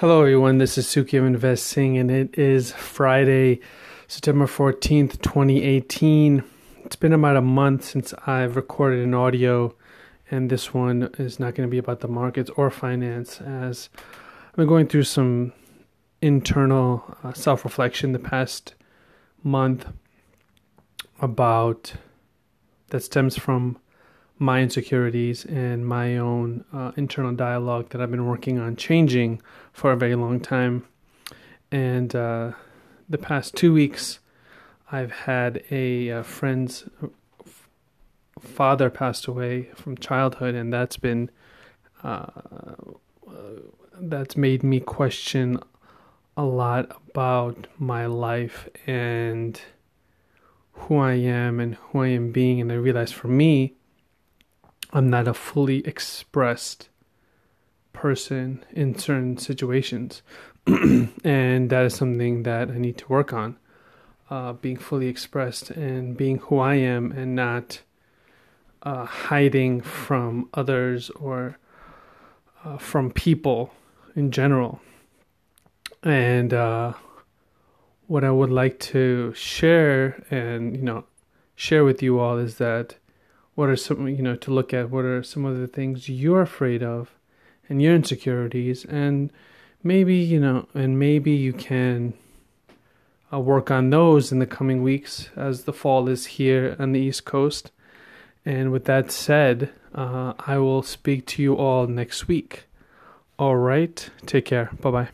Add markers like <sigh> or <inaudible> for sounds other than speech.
Hello, everyone. This is Suki of Investing, and it is Friday, September 14th, 2018. It's been about a month since I've recorded an audio, and this one is not going to be about the markets or finance, as I've been going through some internal uh, self reflection the past month about that stems from my insecurities and my own uh, internal dialogue that I've been working on changing for a very long time. And uh, the past two weeks, I've had a, a uh, friend's father passed away from childhood, and that's been uh, that's made me question a lot about my life and who I am and who I am being. And I realized for me, I'm not a fully expressed person in certain situations. <clears throat> and that is something that I need to work on. Uh, being fully expressed and being who I am and not uh, hiding from others or uh, from people in general. And uh, what I would like to share and, you know, share with you all is that what are some you know to look at what are some of the things you're afraid of and your insecurities? And maybe you know and maybe you can uh, work on those in the coming weeks as the fall is here on the east coast. And with that said uh, i will speak to you all next week. All right. Take care. Bye bye